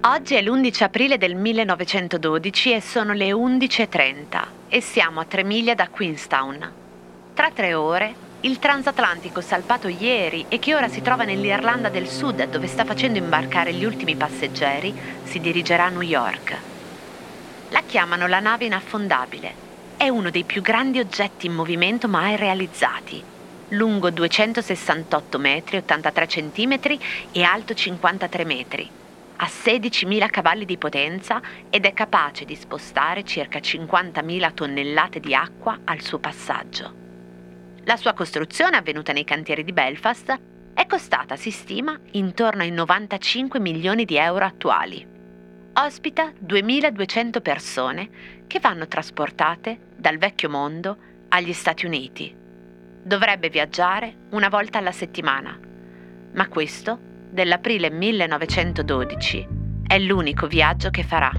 Oggi è l'11 aprile del 1912 e sono le 11.30 e siamo a tre miglia da Queenstown. Tra tre ore, il transatlantico salpato ieri e che ora si trova nell'Irlanda del Sud dove sta facendo imbarcare gli ultimi passeggeri, si dirigerà a New York. La chiamano la nave inaffondabile. È uno dei più grandi oggetti in movimento mai realizzati lungo 268 metri 83 centimetri e alto 53 metri ha 16.000 cavalli di potenza ed è capace di spostare circa 50.000 tonnellate di acqua al suo passaggio. La sua costruzione, avvenuta nei cantieri di Belfast, è costata, si stima, intorno ai 95 milioni di euro attuali. Ospita 2.200 persone che vanno trasportate dal vecchio mondo agli Stati Uniti. Dovrebbe viaggiare una volta alla settimana, ma questo dell'aprile 1912 è l'unico viaggio che farà.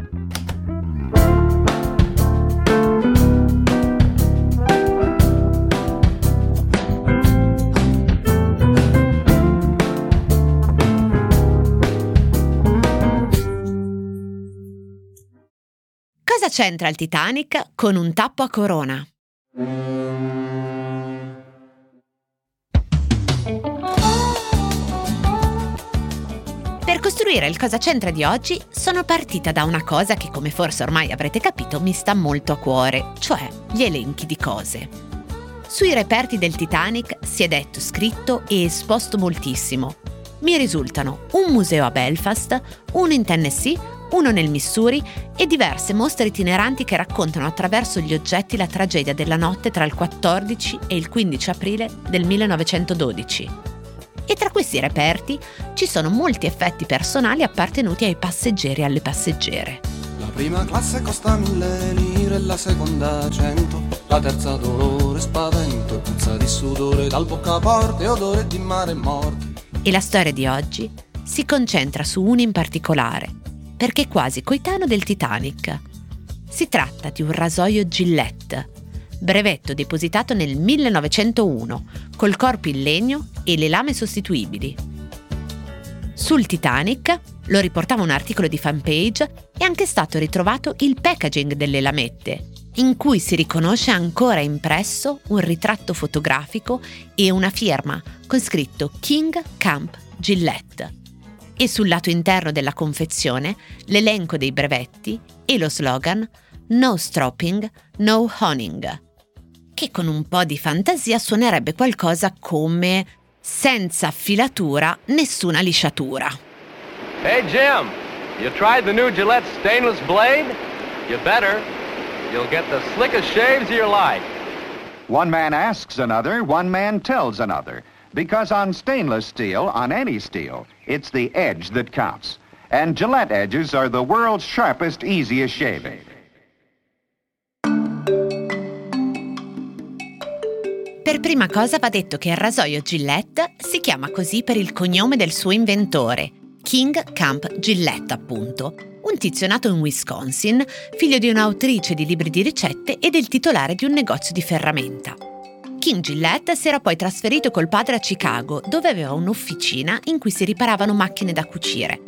Cosa c'entra il Titanic con un tappo a corona? Per costruire il Cosa c'entra di oggi sono partita da una cosa che, come forse ormai avrete capito, mi sta molto a cuore, cioè gli elenchi di cose. Sui reperti del Titanic si è detto, scritto e esposto moltissimo. Mi risultano un museo a Belfast, uno in Tennessee, uno nel Missouri e diverse mostre itineranti che raccontano attraverso gli oggetti la tragedia della notte tra il 14 e il 15 aprile del 1912 e tra questi reperti ci sono molti effetti personali appartenuti ai passeggeri e alle passeggere. La prima classe costa mille lire, la seconda cento, la terza dolore, spavento, puzza di sudore dal boccaporte, odore di mare morto. E la storia di oggi si concentra su uno in particolare, perché è quasi coetaneo del Titanic. Si tratta di un rasoio Gillette, brevetto depositato nel 1901, col corpo in legno e le lame sostituibili. Sul Titanic, lo riportava un articolo di fanpage, è anche stato ritrovato il packaging delle lamette, in cui si riconosce ancora impresso un ritratto fotografico e una firma con scritto King Camp Gillette. E sul lato interno della confezione l'elenco dei brevetti e lo slogan No stropping, no honing che con un po' di fantasia suonerebbe qualcosa come senza filatura, nessuna lisciatura. Hey Jim, you tried the new Gillette stainless blade? You better. You'll get the slickest shaves of your life. One man asks another, one man tells another. Because on stainless steel, on any steel, it's the edge that counts. And Gillette edges are the world's sharpest, easiest shaving. Per prima cosa va detto che il rasoio Gillette si chiama così per il cognome del suo inventore, King Camp Gillette appunto, un tizio nato in Wisconsin, figlio di un'autrice di libri di ricette e del titolare di un negozio di ferramenta. King Gillette si era poi trasferito col padre a Chicago, dove aveva un'officina in cui si riparavano macchine da cucire.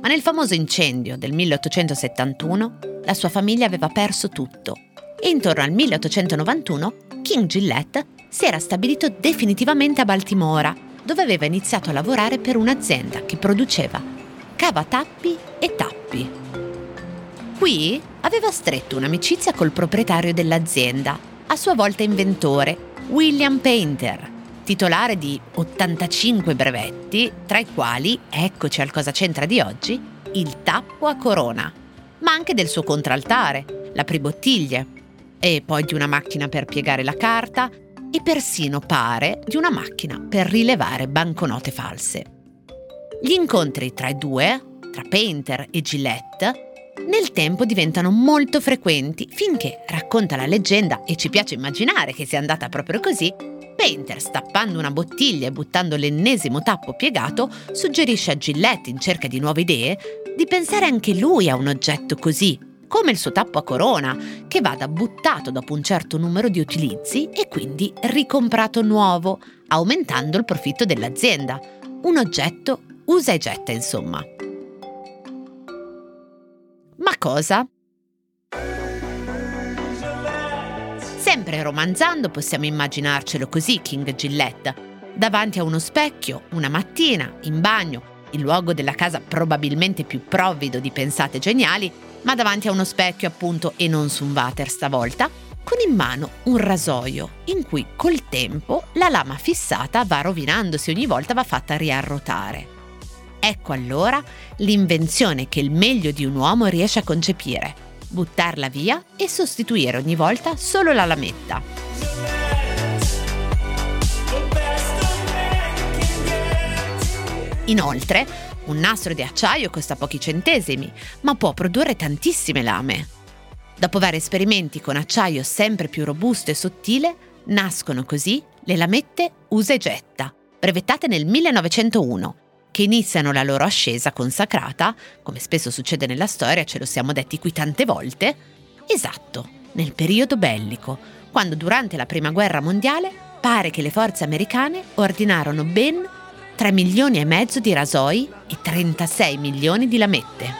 Ma nel famoso incendio del 1871 la sua famiglia aveva perso tutto e intorno al 1891 King Gillette si era stabilito definitivamente a Baltimora, dove aveva iniziato a lavorare per un'azienda che produceva cavatappi e tappi. Qui aveva stretto un'amicizia col proprietario dell'azienda, a sua volta inventore, William Painter, titolare di 85 brevetti, tra i quali, eccoci al cosa c'entra di oggi, il tappo a corona, ma anche del suo contraltare, la pribottiglie, e poi di una macchina per piegare la carta e persino pare di una macchina per rilevare banconote false. Gli incontri tra i due, tra Painter e Gillette, nel tempo diventano molto frequenti finché, racconta la leggenda e ci piace immaginare che sia andata proprio così, Painter, stappando una bottiglia e buttando l'ennesimo tappo piegato, suggerisce a Gillette, in cerca di nuove idee, di pensare anche lui a un oggetto così, come il suo tappo a corona, che vada buttato dopo un certo numero di utilizzi e quindi ricomprato nuovo, aumentando il profitto dell'azienda. Un oggetto usa e getta, insomma. Ma cosa? Sempre romanzando possiamo immaginarcelo così King Gillette, davanti a uno specchio, una mattina, in bagno, il luogo della casa probabilmente più provvido di pensate geniali, ma davanti a uno specchio appunto e non su un water stavolta, con in mano un rasoio in cui col tempo la lama fissata va rovinandosi ogni volta va fatta riarrotare. Ecco allora l'invenzione che il meglio di un uomo riesce a concepire, buttarla via e sostituire ogni volta solo la lametta. Inoltre, un nastro di acciaio costa pochi centesimi, ma può produrre tantissime lame. Dopo vari esperimenti con acciaio sempre più robusto e sottile, nascono così le lamette usa e getta, brevettate nel 1901, che iniziano la loro ascesa consacrata, come spesso succede nella storia, ce lo siamo detti qui tante volte, esatto, nel periodo bellico, quando durante la Prima Guerra Mondiale pare che le forze americane ordinarono ben 3 milioni e mezzo di rasoi e 36 milioni di lamette.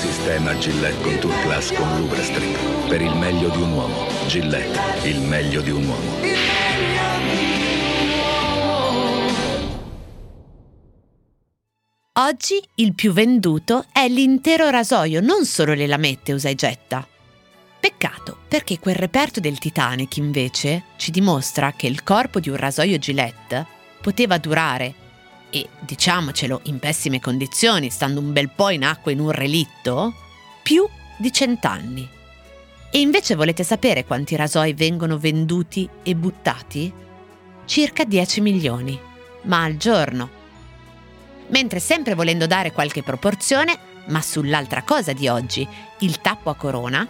Sistema Gillette Contour Plus con Lubrastream. Per il meglio di un uomo. Gillette, il meglio di un uomo. Oggi il più venduto è l'intero rasoio, non solo le lamette usa e getta. Peccato, perché quel reperto del Titanic invece ci dimostra che il corpo di un rasoio Gillette poteva durare, e diciamocelo in pessime condizioni, stando un bel po' in acqua in un relitto, più di cent'anni. E invece volete sapere quanti rasoi vengono venduti e buttati? Circa 10 milioni, ma al giorno. Mentre sempre volendo dare qualche proporzione, ma sull'altra cosa di oggi, il tappo a corona,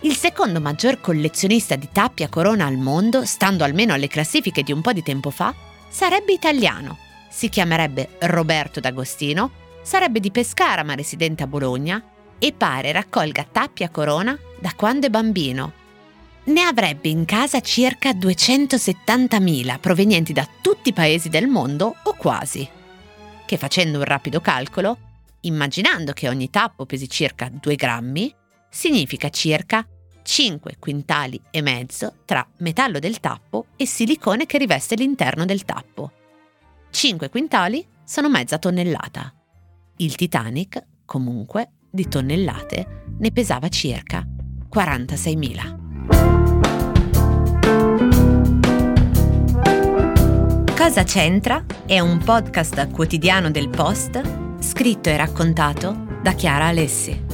il secondo maggior collezionista di tappi a corona al mondo, stando almeno alle classifiche di un po' di tempo fa, sarebbe italiano, si chiamerebbe Roberto D'Agostino, sarebbe di Pescara ma residente a Bologna e pare raccolga tappi a corona da quando è bambino. Ne avrebbe in casa circa 270.000 provenienti da tutti i paesi del mondo o quasi. Che facendo un rapido calcolo, immaginando che ogni tappo pesi circa 2 grammi, significa circa 5 quintali e mezzo tra metallo del tappo e silicone che riveste l'interno del tappo. 5 quintali sono mezza tonnellata. Il Titanic, comunque, di tonnellate ne pesava circa 46.000. Cosa c'entra è un podcast quotidiano del Post scritto e raccontato da Chiara Alessi.